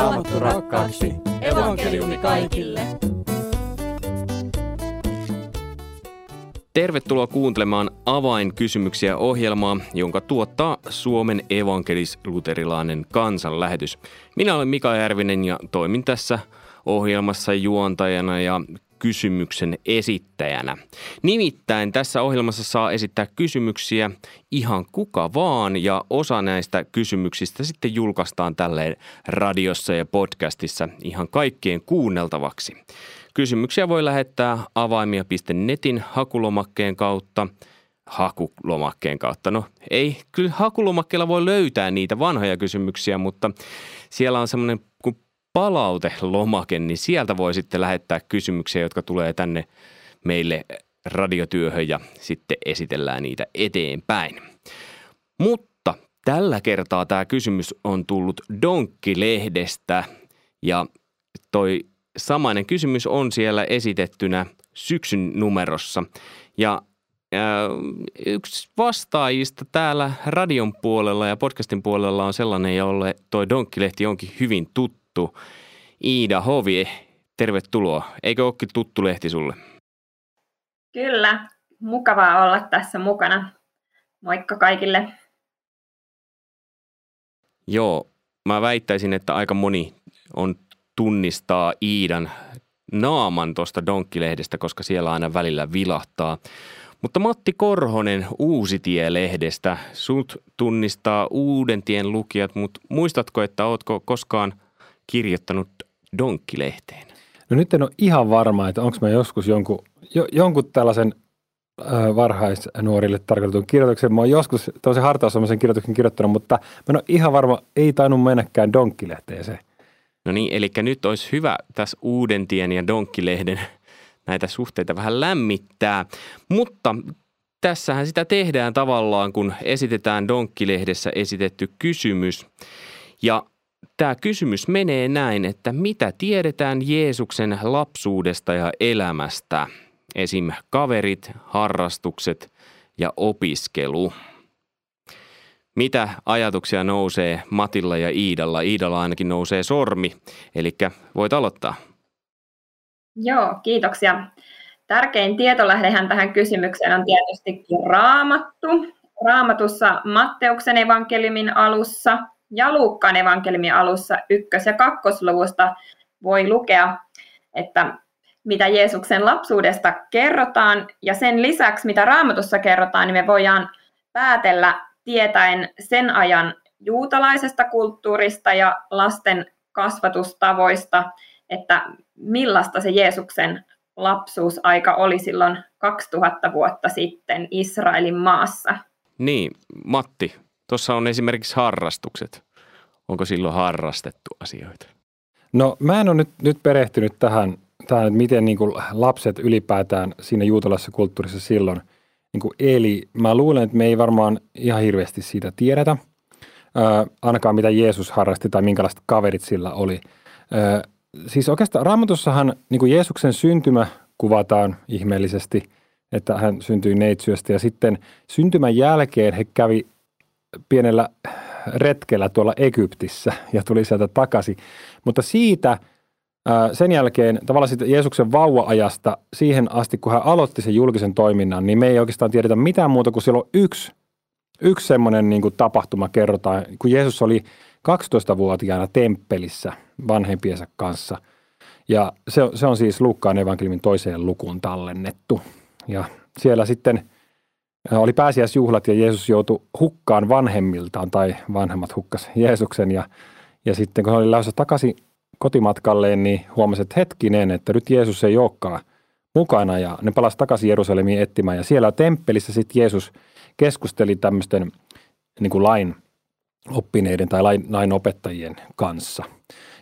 Raamattu rakkaaksi. Evankeliumi kaikille. Tervetuloa kuuntelemaan avainkysymyksiä ohjelmaa, jonka tuottaa Suomen evankelis-luterilainen kansanlähetys. Minä olen Mika Järvinen ja toimin tässä ohjelmassa juontajana ja kysymyksen esittäjänä. Nimittäin tässä ohjelmassa saa esittää kysymyksiä ihan kuka vaan ja osa näistä kysymyksistä sitten julkaistaan tälleen radiossa ja podcastissa ihan kaikkien kuunneltavaksi. Kysymyksiä voi lähettää avaimia.netin hakulomakkeen kautta – hakulomakkeen kautta. No ei, kyllä hakulomakkeella voi löytää niitä vanhoja kysymyksiä, mutta siellä on semmoinen palautelomake, niin sieltä voi sitten lähettää kysymyksiä, jotka tulee tänne meille radiotyöhön ja sitten esitellään niitä eteenpäin. Mutta tällä kertaa tämä kysymys on tullut Donkki-lehdestä ja toi samainen kysymys on siellä esitettynä syksyn numerossa. Ja yksi vastaajista täällä radion puolella ja podcastin puolella on sellainen, jolle toi Donkki-lehti onkin hyvin tuttu tuttu Iida Hovi. Tervetuloa. Eikö olekin tuttu lehti sulle? Kyllä, mukavaa olla tässä mukana. Moikka kaikille. Joo, mä väittäisin, että aika moni on tunnistaa Iidan naaman tuosta Donkkilehdestä, koska siellä aina välillä vilahtaa. Mutta Matti Korhonen Uusitie-lehdestä, sut tunnistaa Uuden tien lukijat, mutta muistatko, että ootko koskaan – kirjoittanut Donkkilehteen? No nyt en ole ihan varma, että onko mä joskus jonkun, jo, jonkun tällaisen varhaisnuorille tarkoitetun kirjoituksen. Mä oon joskus tällaisen hartausomisen kirjoituksen kirjoittanut, mutta mä en ole ihan varma, ei tainnut mennäkään Donkkilehteeseen. No niin, eli nyt olisi hyvä tässä Uudentien ja Donkkilehden näitä suhteita vähän lämmittää. Mutta tässähän sitä tehdään tavallaan, kun esitetään Donkkilehdessä esitetty kysymys. Ja Tämä kysymys menee näin, että mitä tiedetään Jeesuksen lapsuudesta ja elämästä? Esim. kaverit, harrastukset ja opiskelu. Mitä ajatuksia nousee Matilla ja Iidalla? Iidalla ainakin nousee sormi, eli voit aloittaa. Joo, kiitoksia. Tärkein tietolähdehän tähän kysymykseen on tietysti raamattu. Raamatussa Matteuksen evankeliumin alussa – ja Luukkaan evankeliumin alussa ykkös- ja kakkosluvusta voi lukea, että mitä Jeesuksen lapsuudesta kerrotaan, ja sen lisäksi, mitä raamatussa kerrotaan, niin me voidaan päätellä tietäen sen ajan juutalaisesta kulttuurista ja lasten kasvatustavoista, että millaista se Jeesuksen lapsuusaika oli silloin 2000 vuotta sitten Israelin maassa. Niin, Matti, Tuossa on esimerkiksi harrastukset. Onko silloin harrastettu asioita? No mä en ole nyt, nyt perehtynyt tähän, tähän että miten niin kuin lapset ylipäätään siinä juutalaisessa kulttuurissa silloin niin kuin eli. Mä luulen, että me ei varmaan ihan hirveästi siitä tiedetä, äh, ainakaan mitä Jeesus harrasti tai minkälaiset kaverit sillä oli. Äh, siis oikeastaan raamatussahan niin kuin Jeesuksen syntymä kuvataan ihmeellisesti, että hän syntyi neitsyöstä ja sitten syntymän jälkeen he kävi pienellä retkellä tuolla Egyptissä ja tuli sieltä takaisin. Mutta siitä sen jälkeen tavallaan sitten Jeesuksen vauva-ajasta siihen asti, kun hän aloitti sen julkisen toiminnan, niin me ei oikeastaan tiedetä mitään muuta kuin silloin yksi, yksi semmoinen niin kuin tapahtuma kerrotaan, kun Jeesus oli 12-vuotiaana temppelissä vanhempiensa kanssa. Ja se, se on siis Luukkaan evankeliumin toiseen lukuun tallennettu. Ja siellä sitten – oli pääsiäisjuhlat ja Jeesus joutui hukkaan vanhemmiltaan tai vanhemmat hukkas Jeesuksen. Ja, ja sitten kun hän oli lähdössä takaisin kotimatkalleen, niin huomasi, että hetkinen, että nyt Jeesus ei olekaan mukana. Ja ne palasi takaisin Jerusalemiin etsimään. Ja siellä temppelissä sitten Jeesus keskusteli tämmöisten niin kuin lain oppineiden tai lain, lain opettajien kanssa.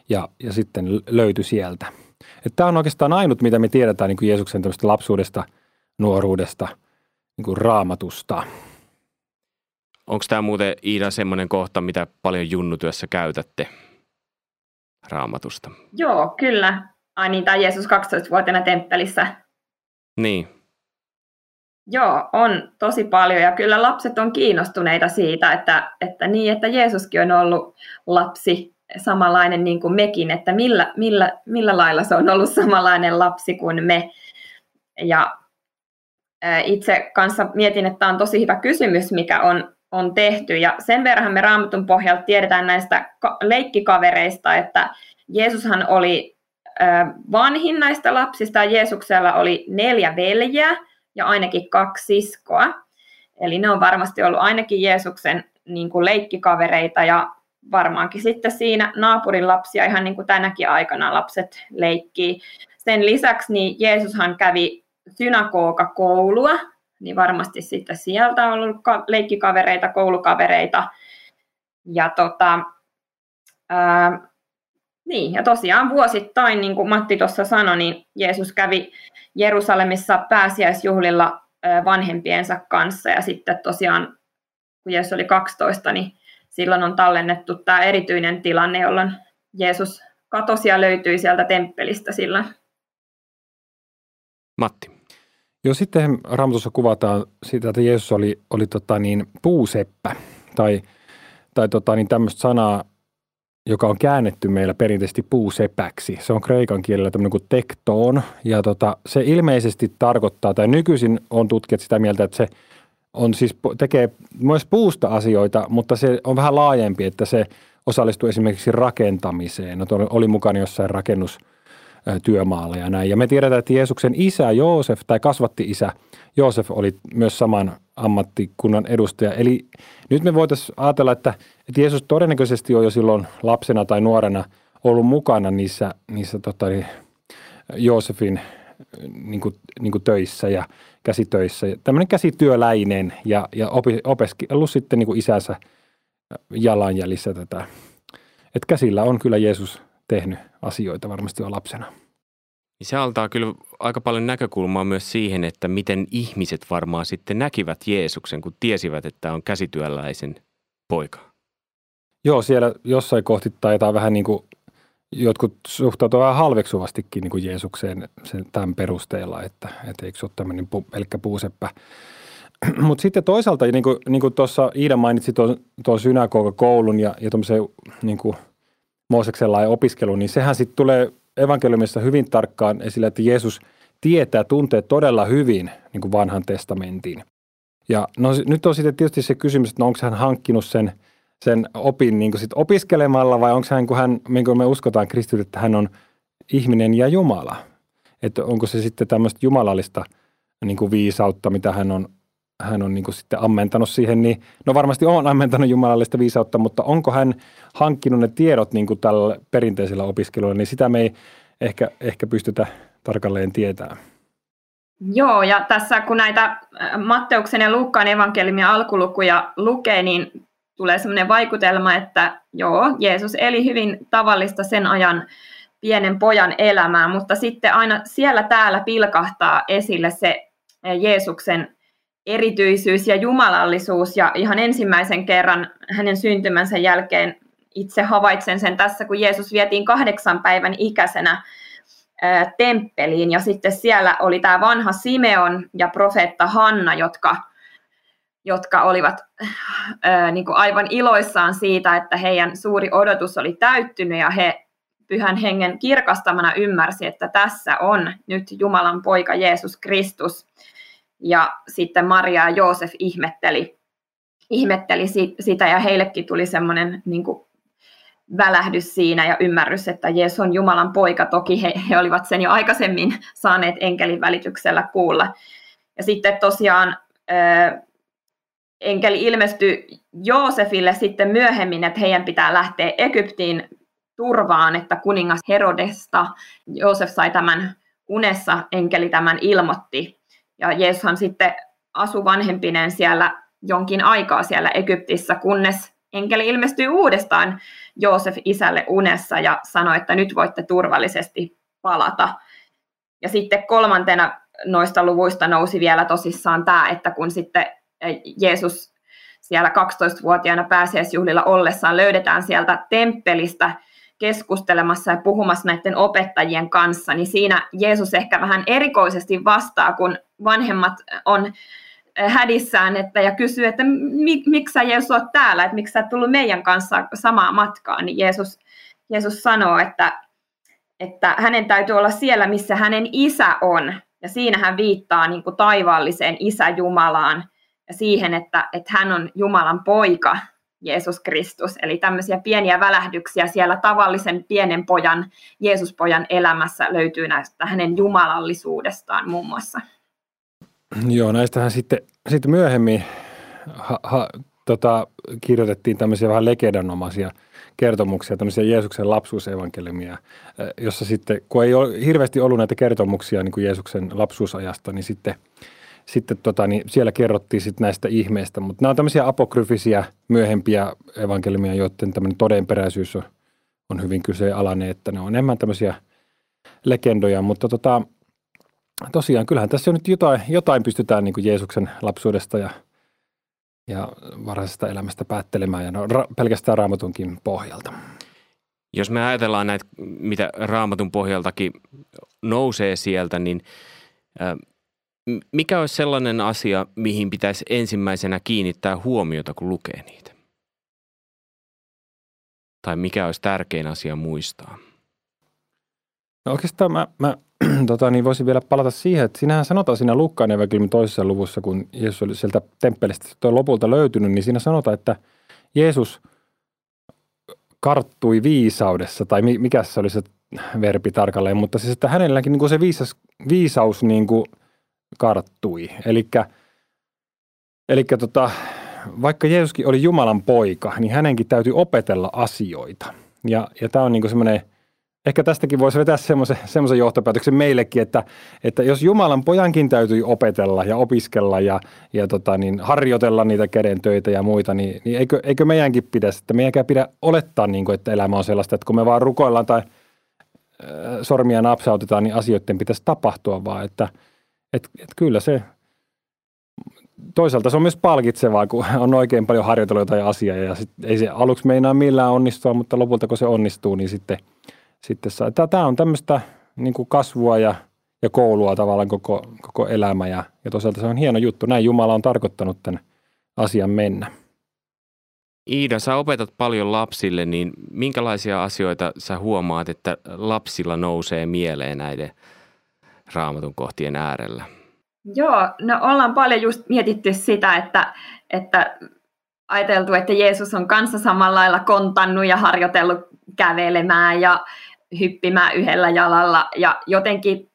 Ja, ja sitten löytyi sieltä. Tämä on oikeastaan ainut, mitä me tiedetään niin kuin Jeesuksen lapsuudesta, nuoruudesta – niin kuin raamatusta. Onko tämä muuten Iida semmoinen kohta, mitä paljon junnutyössä käytätte raamatusta? Joo, kyllä. Ai niin, tämä Jeesus 12-vuotiaana temppelissä. Niin. Joo, on tosi paljon ja kyllä lapset on kiinnostuneita siitä, että, että niin, että Jeesuskin on ollut lapsi samanlainen niin kuin mekin, että millä, millä, millä lailla se on ollut samanlainen lapsi kuin me. Ja itse kanssa mietin, että tämä on tosi hyvä kysymys, mikä on, on tehty. Ja sen verran me Raamatun pohjalta tiedetään näistä leikkikavereista, että Jeesushan oli vanhin näistä lapsista. Jeesuksella oli neljä veljeä ja ainakin kaksi siskoa. Eli ne on varmasti ollut ainakin Jeesuksen niin kuin leikkikavereita ja varmaankin sitten siinä naapurin lapsia ihan niin kuin tänäkin aikana lapset leikkii. Sen lisäksi niin Jeesushan kävi synagoga-koulua, niin varmasti sitten sieltä on ollut leikkikavereita, koulukavereita. Ja tota, ää, niin, ja tosiaan vuosittain, niin kuin Matti tuossa sanoi, niin Jeesus kävi Jerusalemissa pääsiäisjuhlilla vanhempiensa kanssa ja sitten tosiaan, kun Jeesus oli 12, niin silloin on tallennettu tämä erityinen tilanne, jolloin Jeesus katosi ja löytyi sieltä temppelistä silloin. Matti. Joo, sitten Raamatussa kuvataan sitä, että Jeesus oli, oli tota niin, puuseppä tai, tai tota niin, tämmöistä sanaa, joka on käännetty meillä perinteisesti puusepäksi. Se on kreikan kielellä tämmöinen kuin tektoon ja tota, se ilmeisesti tarkoittaa, tai nykyisin on tutkijat sitä mieltä, että se on siis, tekee myös puusta asioita, mutta se on vähän laajempi, että se osallistuu esimerkiksi rakentamiseen. No, oli mukana jossain rakennus työmaalla ja näin. Ja me tiedetään, että Jeesuksen isä Joosef tai kasvatti isä Joosef oli myös saman ammattikunnan edustaja. Eli nyt me voitaisiin ajatella, että, että Jeesus todennäköisesti on jo silloin lapsena tai nuorena ollut mukana niissä, niissä tota, Joosefin niin kuin, niin kuin töissä ja käsitöissä. Tämmöinen käsityöläinen ja, ja opi, opiskellut sitten niin kuin isänsä jalanjäljissä tätä. Et käsillä on kyllä Jeesus tehnyt asioita varmasti jo lapsena. Niin se altaa kyllä aika paljon näkökulmaa myös siihen, että miten ihmiset varmaan sitten näkivät Jeesuksen, kun tiesivät, että on käsityöläisen poika. Joo, siellä jossain kohti taitaa vähän niin kuin jotkut suhtautuvat vähän halveksuvastikin niin kuin Jeesukseen sen, tämän perusteella, että, että eikö se ole tämmöinen pu, pelkkä puuseppä. Mutta sitten toisaalta, niin kuin, niin kuin tuossa Iida mainitsi tuon, tuon synagoga-koulun ja, ja tuommoisen niin kuin Mooseksen lain opiskelun, niin sehän sitten tulee evankeliumissa hyvin tarkkaan esille, että Jeesus tietää, tuntee todella hyvin niin kuin vanhan testamentin. Ja no, nyt on sitten tietysti se kysymys, että no, onko hän hankkinut sen, sen opin niin kuin sit opiskelemalla vai onko hän, kun hän, niin kuin me uskotaan kristityt, että hän on ihminen ja Jumala. Että onko se sitten tämmöistä jumalallista niin kuin viisautta, mitä hän on hän on niin kuin sitten ammentanut siihen, niin no varmasti on ammentanut jumalallista viisautta, mutta onko hän hankkinut ne tiedot niin kuin tällä perinteisellä opiskelulla, niin sitä me ei ehkä, ehkä pystytä tarkalleen tietämään. Joo, ja tässä kun näitä äh, Matteuksen ja Luukkaan evankeliumia alkulukuja lukee, niin tulee sellainen vaikutelma, että joo, Jeesus eli hyvin tavallista sen ajan pienen pojan elämää, mutta sitten aina siellä täällä pilkahtaa esille se äh, Jeesuksen erityisyys ja jumalallisuus. Ja ihan ensimmäisen kerran hänen syntymänsä jälkeen itse havaitsen sen tässä, kun Jeesus vietiin kahdeksan päivän ikäisenä temppeliin. Ja sitten siellä oli tämä vanha Simeon ja profeetta Hanna, jotka, jotka olivat niin kuin aivan iloissaan siitä, että heidän suuri odotus oli täyttynyt ja he pyhän hengen kirkastamana ymmärsi, että tässä on nyt Jumalan poika Jeesus Kristus. Ja sitten Maria ja Joosef ihmetteli, ihmetteli sitä ja heillekin tuli semmoinen niin välähdys siinä ja ymmärrys, että Jeesus on Jumalan poika. Toki he, he olivat sen jo aikaisemmin saaneet enkelin välityksellä kuulla. Ja sitten tosiaan enkeli ilmestyi Joosefille sitten myöhemmin, että heidän pitää lähteä Egyptiin turvaan, että kuningas Herodesta Joosef sai tämän unessa, enkeli tämän ilmoitti. Ja Jeesushan sitten asui vanhempineen siellä jonkin aikaa siellä Egyptissä, kunnes enkeli ilmestyi uudestaan Joosef isälle unessa ja sanoi, että nyt voitte turvallisesti palata. Ja sitten kolmantena noista luvuista nousi vielä tosissaan tämä, että kun sitten Jeesus siellä 12-vuotiaana pääsiäisjuhlilla ollessaan löydetään sieltä temppelistä keskustelemassa ja puhumassa näiden opettajien kanssa, niin siinä Jeesus ehkä vähän erikoisesti vastaa, kun vanhemmat on hädissään että, ja kysyy, että mik, miksi sä Jeesus olet täällä, että miksi sä et tullut meidän kanssa samaa matkaa, niin Jeesus, Jeesus sanoo, että, että hänen täytyy olla siellä, missä hänen isä on. Ja siinä hän viittaa niin kuin taivaalliseen isä Jumalaan ja siihen, että, että hän on Jumalan poika, Jeesus Kristus. Eli tämmöisiä pieniä välähdyksiä siellä tavallisen pienen pojan, Jeesuspojan elämässä löytyy näistä hänen jumalallisuudestaan muun muassa. Joo, näistähän sitten, sitten myöhemmin ha, ha, tota, kirjoitettiin tämmöisiä vähän legendanomaisia kertomuksia, tämmöisiä Jeesuksen lapsuusevankeliumia, jossa sitten, kun ei ole hirveästi ollut näitä kertomuksia niin kuin Jeesuksen lapsuusajasta, niin sitten – sitten tota, niin siellä kerrottiin sitten näistä ihmeistä, mutta nämä on tämmöisiä apokryfisiä myöhempiä evankeliumia, joiden tämmöinen todenperäisyys on, on hyvin kyseenalainen, että ne on enemmän tämmöisiä legendoja, mutta tota, tosiaan kyllähän tässä nyt jotain, jotain pystytään niin Jeesuksen lapsuudesta ja, ja varhaisesta elämästä päättelemään ja no, ra, pelkästään raamatunkin pohjalta. Jos me ajatellaan näitä, mitä raamatun pohjaltakin nousee sieltä, niin mikä olisi sellainen asia, mihin pitäisi ensimmäisenä kiinnittää huomiota, kun lukee niitä? Tai mikä olisi tärkein asia muistaa? No oikeastaan mä, mä tota, niin voisin vielä palata siihen, että sinähän sanotaan siinä Lukkaan evankeliumin toisessa luvussa, kun Jeesus oli sieltä temppelistä lopulta löytynyt, niin siinä sanotaan, että Jeesus karttui viisaudessa, tai mikä se oli se verbi tarkalleen, mutta siis, että hänelläkin niin kuin se viisas, viisaus niin kuin – karttui. Eli tota, vaikka Jeesuskin oli Jumalan poika, niin hänenkin täytyy opetella asioita. Ja, ja tämä on niin semmoinen, ehkä tästäkin voisi vetää semmoisen johtopäätöksen meillekin, että, että jos Jumalan pojankin täytyy opetella ja opiskella ja, ja tota, niin harjoitella niitä käden töitä ja muita, niin, niin eikö, eikö meidänkin pitäisi, että meidänkään pidä olettaa, niin kuin, että elämä on sellaista, että kun me vaan rukoillaan tai sormia napsautetaan, niin asioiden pitäisi tapahtua, vaan että – et, et kyllä se, toisaalta se on myös palkitsevaa, kun on oikein paljon harjoitellut jotain asiaa ja sit ei se aluksi meinaa millään onnistua, mutta lopulta kun se onnistuu, niin sitten, sitten saa. Tämä on tämmöistä niin kasvua ja, ja koulua tavallaan koko, koko elämä ja, ja toisaalta se on hieno juttu. Näin Jumala on tarkoittanut tämän asian mennä. Iida, sä opetat paljon lapsille, niin minkälaisia asioita sä huomaat, että lapsilla nousee mieleen näiden – raamatun kohtien äärellä? Joo, no ollaan paljon just mietitty sitä, että, että ajateltu, että Jeesus on kanssa samalla lailla kontannut ja harjoitellut kävelemään ja hyppimään yhdellä jalalla ja jotenkin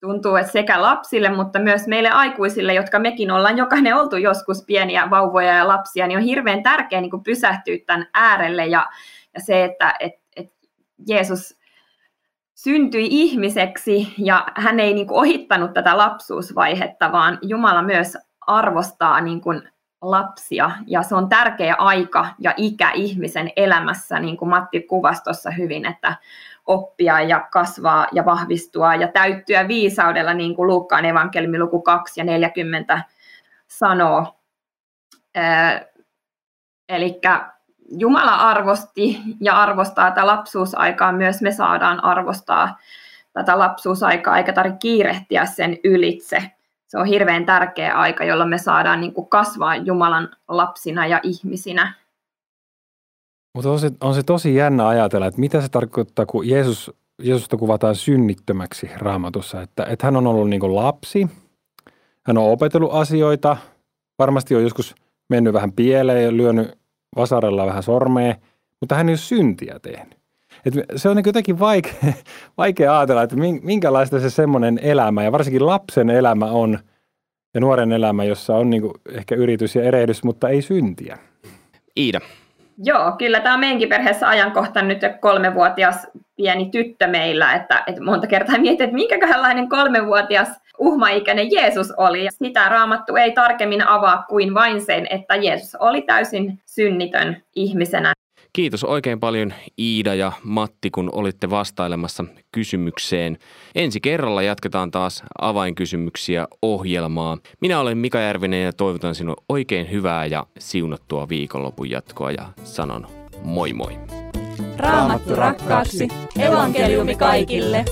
tuntuu, että sekä lapsille, mutta myös meille aikuisille, jotka mekin ollaan jokainen oltu joskus pieniä vauvoja ja lapsia, niin on hirveän tärkeää niin pysähtyä tämän äärelle ja, ja se, että et, et Jeesus syntyi ihmiseksi ja hän ei niin kuin ohittanut tätä lapsuusvaihetta, vaan Jumala myös arvostaa niin kuin lapsia ja se on tärkeä aika ja ikä ihmisen elämässä, niin kuin Matti kuvasi tuossa hyvin, että oppia ja kasvaa ja vahvistua ja täyttyä viisaudella, niin kuin Luukkaan evankeliumi luku 2 ja 40 sanoo. Eli Jumala arvosti ja arvostaa tätä lapsuusaikaa, myös me saadaan arvostaa tätä lapsuusaikaa, eikä tarvitse kiirehtiä sen ylitse. Se on hirveän tärkeä aika, jolloin me saadaan niin kuin kasvaa Jumalan lapsina ja ihmisinä. Mutta on se, on se tosi jännä ajatella, että mitä se tarkoittaa, kun Jeesus, Jeesusta kuvataan synnittömäksi raamatussa. Että, että hän on ollut niin lapsi, hän on opetellut asioita, varmasti on joskus mennyt vähän pieleen ja lyönyt vasarella vähän sormea, mutta hän ei ole syntiä tehnyt. Et se on niin jotenkin vaikea, vaikea ajatella, että minkälaista se semmoinen elämä ja varsinkin lapsen elämä on ja nuoren elämä, jossa on niin ehkä yritys ja erehdys, mutta ei syntiä. Iida. Joo, kyllä tämä on meidänkin perheessä ajankohta nyt kolmevuotias pieni tyttö meillä, että, että monta kertaa mietin, että minkäköhänlainen kolmevuotias uhmaikäinen Jeesus oli. Sitä raamattu ei tarkemmin avaa kuin vain sen, että Jeesus oli täysin synnitön ihmisenä. Kiitos oikein paljon Iida ja Matti, kun olitte vastailemassa kysymykseen. Ensi kerralla jatketaan taas avainkysymyksiä ohjelmaa. Minä olen Mika Järvinen ja toivotan sinulle oikein hyvää ja siunattua viikonlopun jatkoa ja sanon moi moi. Raamattu rakkaaksi. Evankeliumi kaikille.